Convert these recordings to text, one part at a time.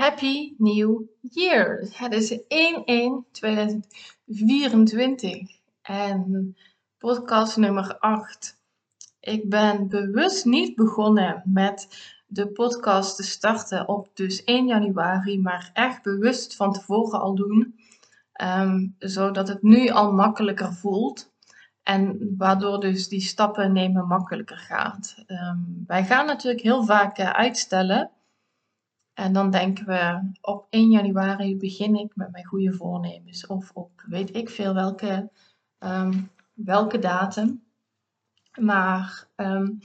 Happy New Year! Het is 1-1-2024 en podcast nummer 8. Ik ben bewust niet begonnen met de podcast te starten op dus 1 januari, maar echt bewust van tevoren al doen, ehm, zodat het nu al makkelijker voelt. En waardoor dus die stappen nemen makkelijker gaat. Ehm, wij gaan natuurlijk heel vaak uh, uitstellen. En dan denken we op 1 januari begin ik met mijn goede voornemens. Of op weet ik veel welke, um, welke datum. Maar um,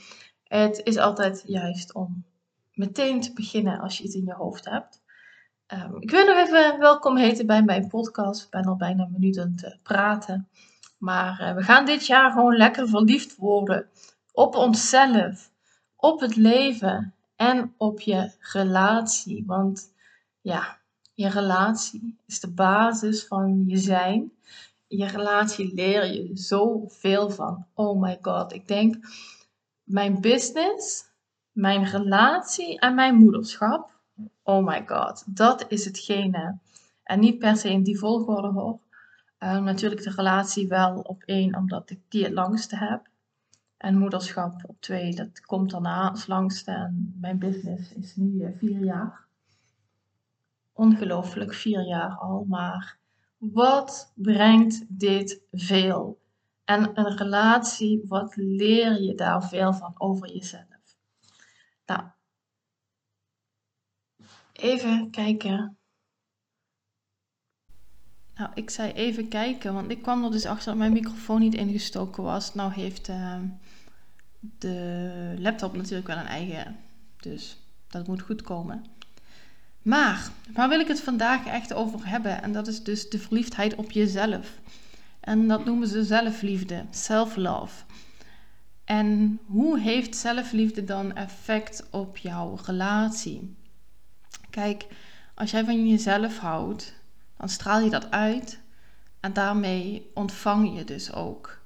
het is altijd juist om meteen te beginnen als je iets in je hoofd hebt. Um, ik wil nog even welkom heten bij mijn podcast. Ik ben al bijna een minuut aan het praten. Maar uh, we gaan dit jaar gewoon lekker verliefd worden op onszelf, op het leven en op je relatie. Want ja, je relatie is de basis van je zijn. Je relatie leer je zoveel van. Oh my god, ik denk mijn business, mijn relatie en mijn moederschap. Oh my god, dat is hetgene. En niet per se in die volgorde hoor. Uh, natuurlijk de relatie wel op één, omdat ik die het langste heb. En moederschap op twee, dat komt daarna als langste. En mijn business is nu uh, vier jaar. Ongelooflijk, vier jaar al. Maar wat brengt dit veel? En een relatie, wat leer je daar veel van over jezelf? Nou, even kijken. Nou, ik zei even kijken, want ik kwam er dus achter dat mijn microfoon niet ingestoken was. Nou heeft uh, de laptop natuurlijk wel een eigen, dus dat moet goed komen. Maar, waar wil ik het vandaag echt over hebben? En dat is dus de verliefdheid op jezelf. En dat noemen ze zelfliefde, self-love. En hoe heeft zelfliefde dan effect op jouw relatie? Kijk, als jij van jezelf houdt, dan straal je dat uit en daarmee ontvang je dus ook.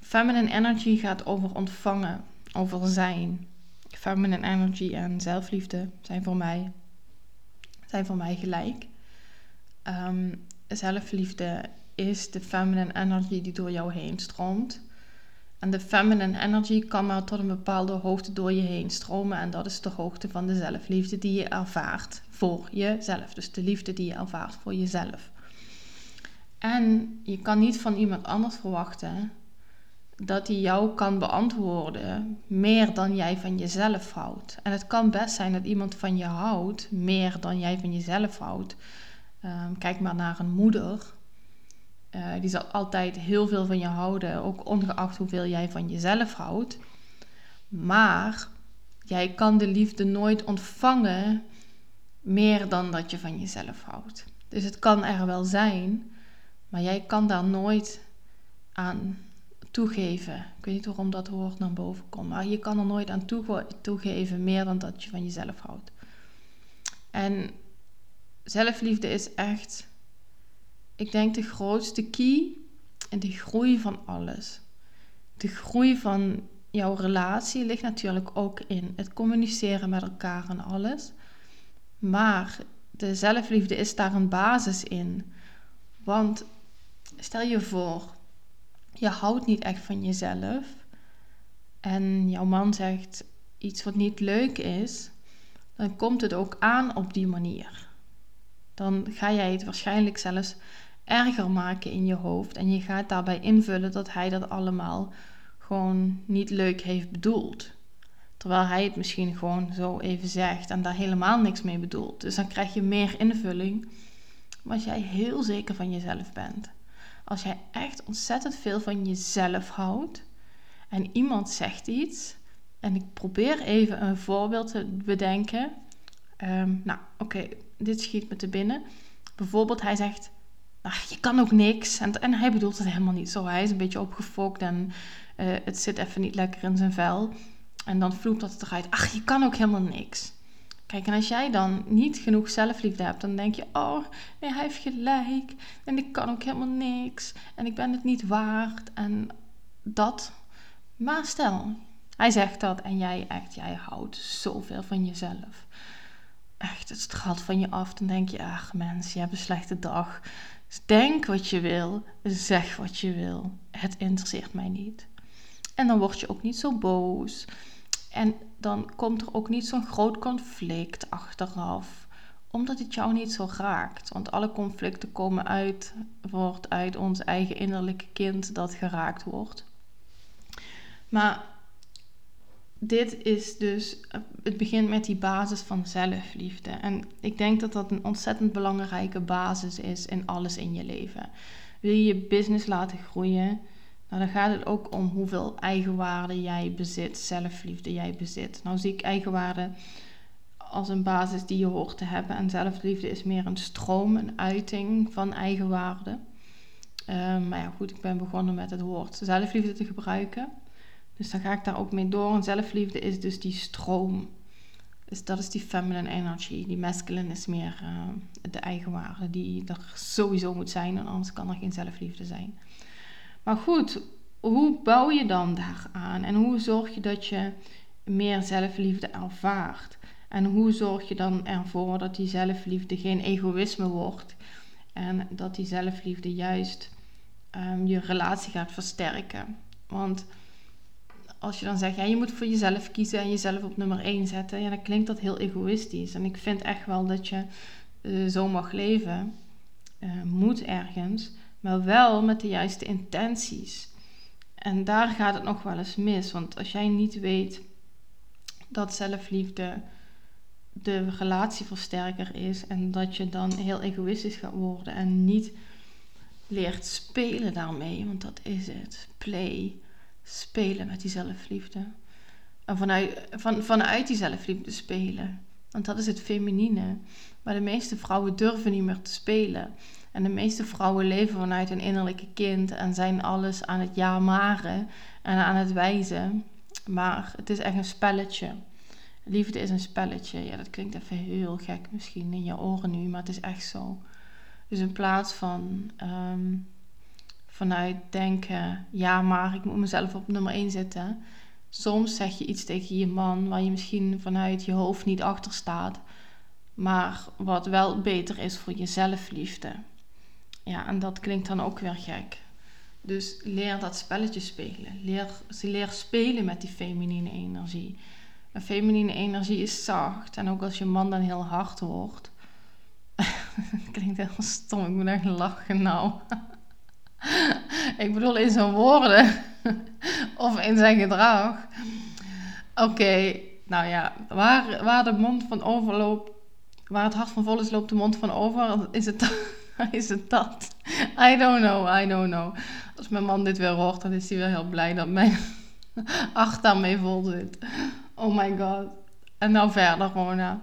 Feminine energy gaat over ontvangen, over zijn. Feminine energy en zelfliefde zijn voor mij, zijn voor mij gelijk. Um, zelfliefde is de feminine energy die door jou heen stroomt. En de feminine energy kan maar tot een bepaalde hoogte door je heen stromen. En dat is de hoogte van de zelfliefde die je ervaart voor jezelf. Dus de liefde die je ervaart voor jezelf. En je kan niet van iemand anders verwachten dat hij jou kan beantwoorden meer dan jij van jezelf houdt. En het kan best zijn dat iemand van je houdt meer dan jij van jezelf houdt. Um, kijk maar naar een moeder. Uh, die zal altijd heel veel van je houden, ook ongeacht hoeveel jij van jezelf houdt. Maar jij kan de liefde nooit ontvangen meer dan dat je van jezelf houdt. Dus het kan er wel zijn, maar jij kan daar nooit aan toegeven. Ik weet niet waarom dat woord naar boven komt, maar je kan er nooit aan toegeven meer dan dat je van jezelf houdt. En zelfliefde is echt, ik denk, de grootste key in de groei van alles. De groei van jouw relatie ligt natuurlijk ook in het communiceren met elkaar en alles. Maar de zelfliefde is daar een basis in. Want stel je voor, je houdt niet echt van jezelf. En jouw man zegt iets wat niet leuk is, dan komt het ook aan op die manier. Dan ga jij het waarschijnlijk zelfs erger maken in je hoofd. En je gaat daarbij invullen dat hij dat allemaal gewoon niet leuk heeft bedoeld. Terwijl hij het misschien gewoon zo even zegt en daar helemaal niks mee bedoelt. Dus dan krijg je meer invulling. Als jij heel zeker van jezelf bent, als jij echt ontzettend veel van jezelf houdt en iemand zegt iets, en ik probeer even een voorbeeld te bedenken. Ehm, nou, oké, dit schiet me te binnen. Bijvoorbeeld, hij zegt: Ach, je kan ook niks. En, en hij bedoelt het helemaal niet zo. Hij is een beetje opgefokt en uh, het zit even niet lekker in zijn vel. En dan vloept dat eruit. Ach, je kan ook helemaal niks. Kijk, en als jij dan niet genoeg zelfliefde hebt, dan denk je: Oh, nee, hij heeft gelijk. En ik kan ook helemaal niks. En ik ben het niet waard. En dat. Maar stel, hij zegt dat en jij echt, jij houdt zoveel van jezelf. Echt echt, het straalt van je af. Dan denk je, ach mens, je hebt een slechte dag. Denk wat je wil, zeg wat je wil. Het interesseert mij niet. En dan word je ook niet zo boos. En dan komt er ook niet zo'n groot conflict achteraf omdat het jou niet zo raakt. Want alle conflicten komen uit, wordt uit ons eigen innerlijke kind dat geraakt wordt. Maar dit is dus, het begint met die basis van zelfliefde. En ik denk dat dat een ontzettend belangrijke basis is in alles in je leven. Wil je je business laten groeien, nou, dan gaat het ook om hoeveel eigenwaarde jij bezit, zelfliefde jij bezit. Nou zie ik eigenwaarde als een basis die je hoort te hebben. En zelfliefde is meer een stroom, een uiting van eigenwaarde. Um, maar ja, goed, ik ben begonnen met het woord zelfliefde te gebruiken. Dus dan ga ik daar ook mee door. En zelfliefde is dus die stroom. Dus dat is die feminine energy. Die masculine is meer uh, de eigenwaarde die er sowieso moet zijn. En anders kan er geen zelfliefde zijn. Maar goed, hoe bouw je dan daaraan? En hoe zorg je dat je meer zelfliefde ervaart? En hoe zorg je dan ervoor dat die zelfliefde geen egoïsme wordt? En dat die zelfliefde juist um, je relatie gaat versterken. Want als je dan zegt, ja, je moet voor jezelf kiezen en jezelf op nummer 1 zetten, ja, dan klinkt dat heel egoïstisch. En ik vind echt wel dat je uh, zo mag leven, uh, moet ergens, maar wel met de juiste intenties. En daar gaat het nog wel eens mis, want als jij niet weet dat zelfliefde de relatieversterker is en dat je dan heel egoïstisch gaat worden en niet leert spelen daarmee, want dat is het. Play spelen met die zelfliefde. En vanuit, van, vanuit die zelfliefde spelen. Want dat is het feminine. Maar de meeste vrouwen durven niet meer te spelen. En de meeste vrouwen leven vanuit een innerlijke kind en zijn alles aan het ja-maren en aan het wijzen. Maar het is echt een spelletje. Liefde is een spelletje. Ja, dat klinkt even heel gek misschien in je oren nu, maar het is echt zo. Dus in plaats van ehm, vanuit denken, ja, maar ik moet mezelf op nummer 1 zetten. Soms zeg je iets tegen je man waar je misschien vanuit je hoofd niet achter staat, maar wat wel beter is voor je zelfliefde. Ja, en dat klinkt dan ook weer gek. Dus leer dat spelletje spelen. Leer, leer spelen met die feminine energie. Een feminine energie is zacht. En ook als je man dan heel hard wordt. klinkt heel stom, ik moet echt lachen nou. ik bedoel in zijn woorden of in zijn gedrag. Oké, nou ja, waar, waar de mond van overloopt, waar het hart van vol is, loopt de mond van over. Is het, is het dat? I don't know, I don't know. Als mijn man dit weer hoort, dan is hij weer heel blij dat mijn hart daarmee vol zit. Oh my god. En nou verder, Mona.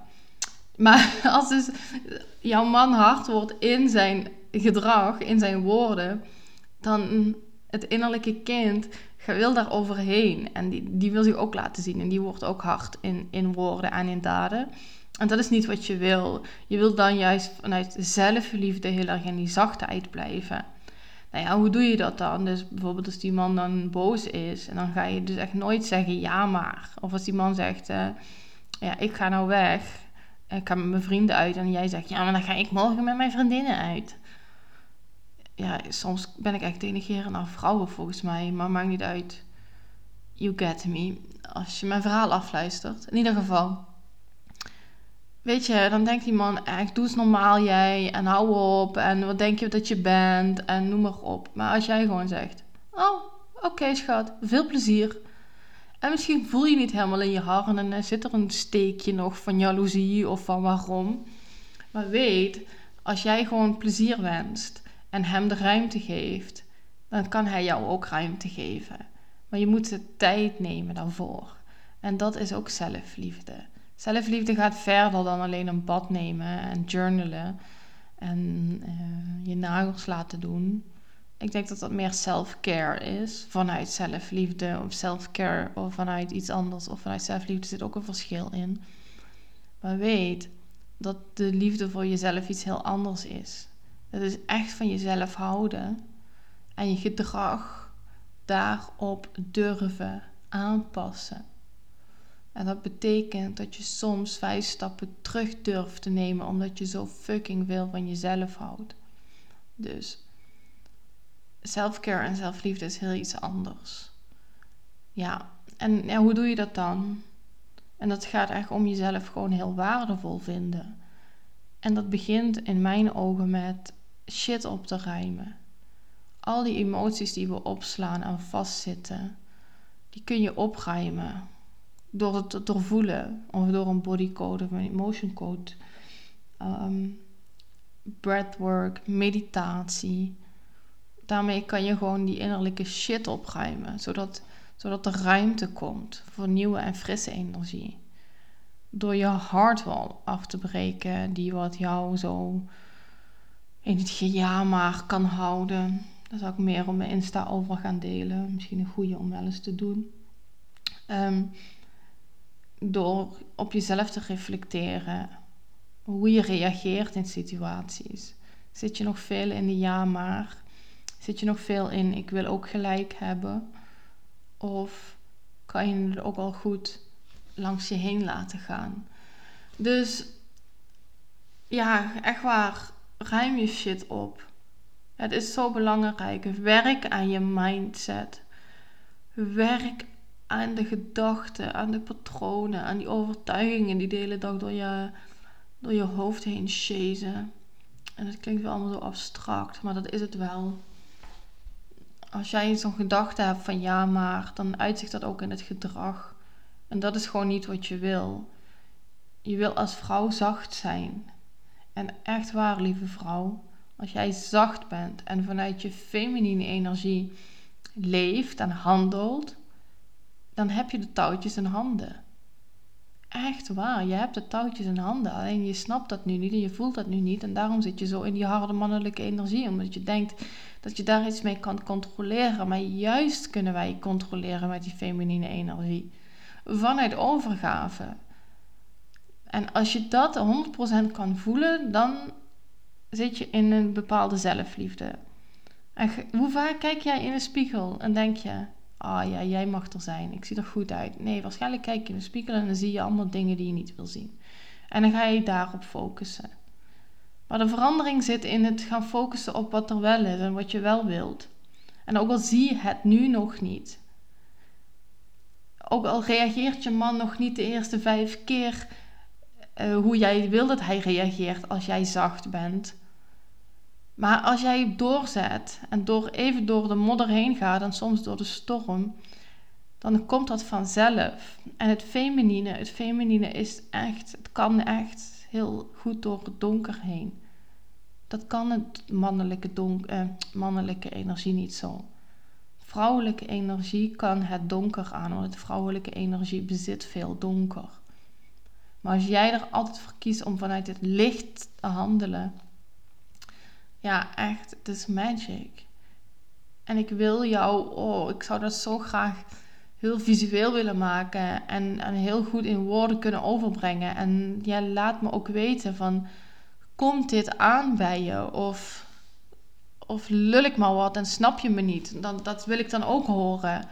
Maar als dus jouw man hard wordt in zijn gedrag, in zijn woorden, dan het innerlijke kind wil daar overheen. En die, die wil zich ook laten zien. En die wordt ook hard in, in woorden en in daden. En dat is niet wat je wil. Je wil dan juist vanuit zelfliefde heel erg in die zachtheid blijven. Nou ja, hoe doe je dat dan? Dus bijvoorbeeld als die man dan boos is. En dan ga je dus echt nooit zeggen ja maar. Of als die man zegt, uh, ja ik ga nou weg. Ik ga met mijn vrienden uit. En jij zegt, ja maar dan ga ik morgen met mijn vriendinnen uit ja, soms ben ik echt denigrerend naar vrouwen volgens mij, maar maakt niet uit. You get me. Als je mijn verhaal afluistert. In ieder geval. Weet je, dan denkt die man echt, doe eens normaal jij en hou op en wat denk je dat je bent en noem maar op. Maar als jij gewoon zegt, oh, oké schat, veel plezier. En misschien voel je niet helemaal in je hart en zit er een steekje nog van jaloezie of van waarom. Maar weet, als jij gewoon plezier wenst en hem de ruimte geeft, dan kan hij jou ook ruimte geven. Maar je moet de tijd nemen daarvoor. En dat is ook zelfliefde. Zelfliefde gaat verder dan alleen een bad nemen en journalen en uh, je nagels laten doen. Ik denk dat dat meer self-care is. Vanuit zelfliefde of self-care of vanuit iets anders of vanuit zelfliefde zit ook een verschil in. Maar weet dat de liefde voor jezelf iets heel anders is. Het is echt van jezelf houden en je gedrag daarop durven aanpassen. En dat betekent dat je soms vijf stappen terug durft te nemen omdat je zo fucking veel van jezelf houdt. Dus selfcare en zelfliefde is heel iets anders. Ja, en ja, hoe doe je dat dan? En dat gaat echt om jezelf gewoon heel waardevol vinden. En dat begint in mijn ogen met shit op te ruimen. Al die emoties die we opslaan en vastzitten, die kun je opruimen door het te doorvoelen of door een bodycode of een emotion code. Um, breathwork, meditatie. Daarmee kan je gewoon die innerlijke shit opruimen, zodat, zodat er ruimte komt voor nieuwe en frisse energie. Door je hartwal af te breken, die wat jou zo in het gejaar kan houden. Daar zou ik meer op mijn Insta over gaan delen. Misschien een goede om wel eens te doen. Ehm, door op jezelf te reflecteren. Hoe je reageert in situaties. Zit je nog veel in de ja maar? Zit je nog veel in ik wil ook gelijk hebben? Of kan je het ook al goed langs je heen laten gaan? Dus ja, echt waar, ruim je shit op. Het is zo belangrijk. Werk aan je mindset. Werk aan de gedachten, aan de patronen, aan die overtuigingen die de hele dag door je, door je hoofd heen chasen. En het klinkt wel allemaal zo abstract, maar dat is het wel. Als jij zo'n gedachte hebt van ja, maar, dan uitzicht dat ook in het gedrag. En dat is gewoon niet wat je wil. Je wil als vrouw zacht zijn. En echt waar, lieve vrouw, als jij zacht bent en vanuit je feminine energie leeft en handelt, dan heb je de touwtjes in handen. Echt waar, je hebt de touwtjes in handen. Alleen je snapt dat nu niet en je voelt dat nu niet. En daarom zit je zo in die harde mannelijke energie. Omdat je denkt dat je daar iets mee kan controleren. Maar juist kunnen wij controleren met die feminine energie. Vanuit overgave. En als je dat 100% kan voelen, dan zit je in een bepaalde zelfliefde. En hoe vaak kijk jij in de spiegel en denk je: ah ja, jij mag er zijn, ik zie er goed uit. Nee, waarschijnlijk kijk je in de spiegel en dan zie je allemaal dingen die je niet wil zien. En dan ga je daarop focussen. Maar de verandering zit in het gaan focussen op wat er wel is en wat je wel wilt. En ook al zie je het nu nog niet. Ook al reageert je man nog niet de eerste vijf keer uh, hoe jij wil dat hij reageert als jij zacht bent. Maar als jij doorzet en door, even door de modder heen gaat en soms door de storm, dan komt dat vanzelf. En het feminine, het feminine is echt, het kan echt heel goed door het donker heen. Dat kan het mannelijke, donk, eh, mannelijke energie niet zo. Vrouwelijke energie kan het donker aan, want vrouwelijke energie bezit veel donker. Maar als jij er altijd voor kiest om vanuit het licht te handelen, ja, echt, het is magic. En ik wil jou, oh, ik zou dat zo graag heel visueel willen maken en, heel goed in woorden kunnen overbrengen. En ja, laat me ook weten van, komt dit aan bij je? Of, of lul ik maar wat en snap je me niet? Dan, dat wil ik dan ook horen.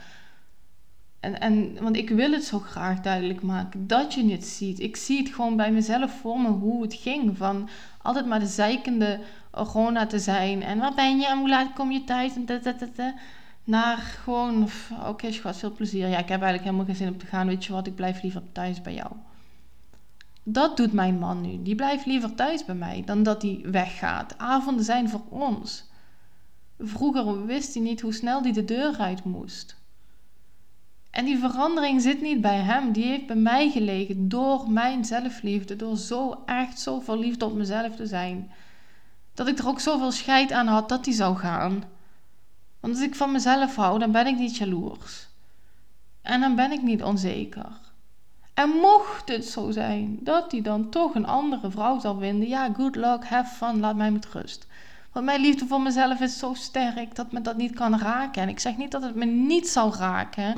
En, en, want ik wil het zo graag duidelijk maken dat je het ziet. Ik zie het gewoon bij mezelf voor me hoe het ging. Van altijd maar de zeikende Rona te zijn. En waar ben je? En hoe laat kom je thuis? En da, Naar gewoon, oké okay, schat, veel plezier. Ja, ik heb eigenlijk helemaal geen zin om te gaan. Weet je wat, ik blijf liever thuis bij jou. Dat doet mijn man nu. Die blijft liever thuis bij mij dan dat hij weggaat. Avonden zijn voor ons. Vroeger wist hij niet hoe snel hij de deur uit moest. En die verandering zit niet bij hem, die heeft bij mij gelegen door mijn zelfliefde, door zo echt zo verliefd op mezelf te zijn. Dat ik er ook zoveel scheid aan had dat die zou gaan. Want als ik van mezelf hou, dan ben ik niet jaloers. En dan ben ik niet onzeker. En mocht het zo zijn dat hij dan toch een andere vrouw zal vinden, ja, good luck, have fun, laat mij met rust. Want mijn liefde voor mezelf is zo sterk dat me dat niet kan raken. En ik zeg niet dat het me niet zal raken.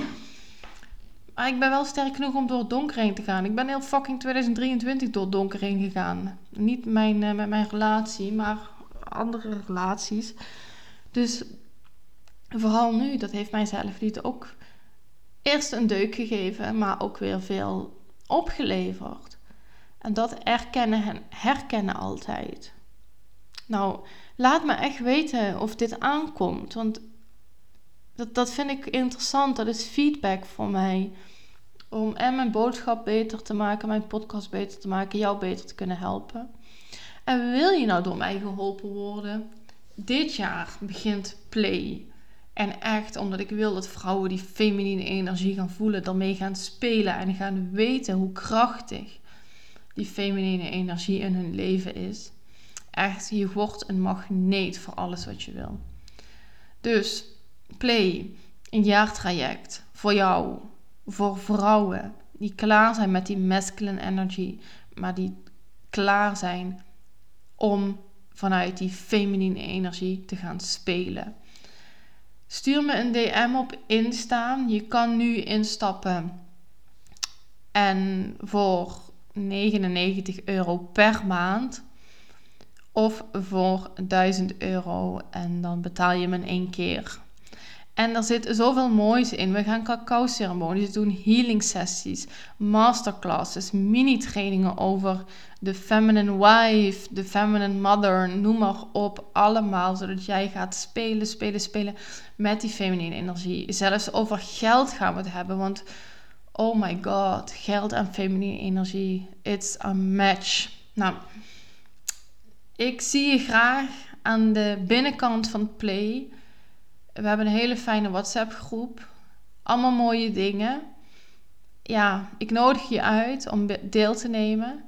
Maar ik ben wel sterk genoeg om door het donker heen te gaan. Ik ben heel fucking 2023 door het donker heen gegaan. Niet mijn, uh, met mijn relatie, maar andere relaties. Dus vooral nu, dat heeft mijn zelfliefde ook eerst een deuk gegeven, maar ook weer veel opgeleverd. En dat erkennen en herkennen altijd. Nou, laat me echt weten of dit aankomt. Want dat, dat vind ik interessant. Dat is feedback voor mij. Om en mijn boodschap beter te maken, mijn podcast beter te maken, jou beter te kunnen helpen. En wil je nou door mij geholpen worden? Dit jaar begint Play. En echt omdat ik wil dat vrouwen die feminine energie gaan voelen, daarmee gaan spelen en gaan weten hoe krachtig die feminine energie in hun leven is. Echt, je wordt een magneet voor alles wat je wil. Dus play, een jaartraject voor jou, voor vrouwen die klaar zijn met die masculine energy, maar die klaar zijn om vanuit die feminine energie te gaan spelen. Stuur me een DM op Insta. Je kan nu instappen en voor 99 euro per maand of voor 1000 euro en dan betaal je hem in één keer. En er zit zoveel moois in. We gaan cacao-ceremonies doen, healing sessies, masterclasses, mini-trainingen over de feminine wife, de feminine mother, noem maar op. Allemaal, zodat jij gaat spelen, spelen, spelen met die feminine energie. Zelfs over geld gaan we het hebben, want oh my god, geld en feminine energie, it's a match. Nou, ik zie je graag aan de binnenkant van Play. We hebben een hele fijne WhatsApp groep. Allemaal mooie dingen. Ja, ik nodig je uit om deel te nemen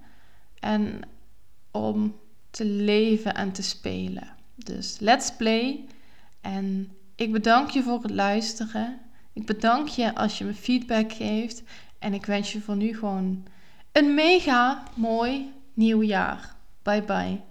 en om te leven en te spelen. Dus let's play. En ik bedank je voor het luisteren. Ik bedank je als je me feedback geeft. En ik wens je voor nu gewoon een mega mooi nieuw jaar. Bye bye.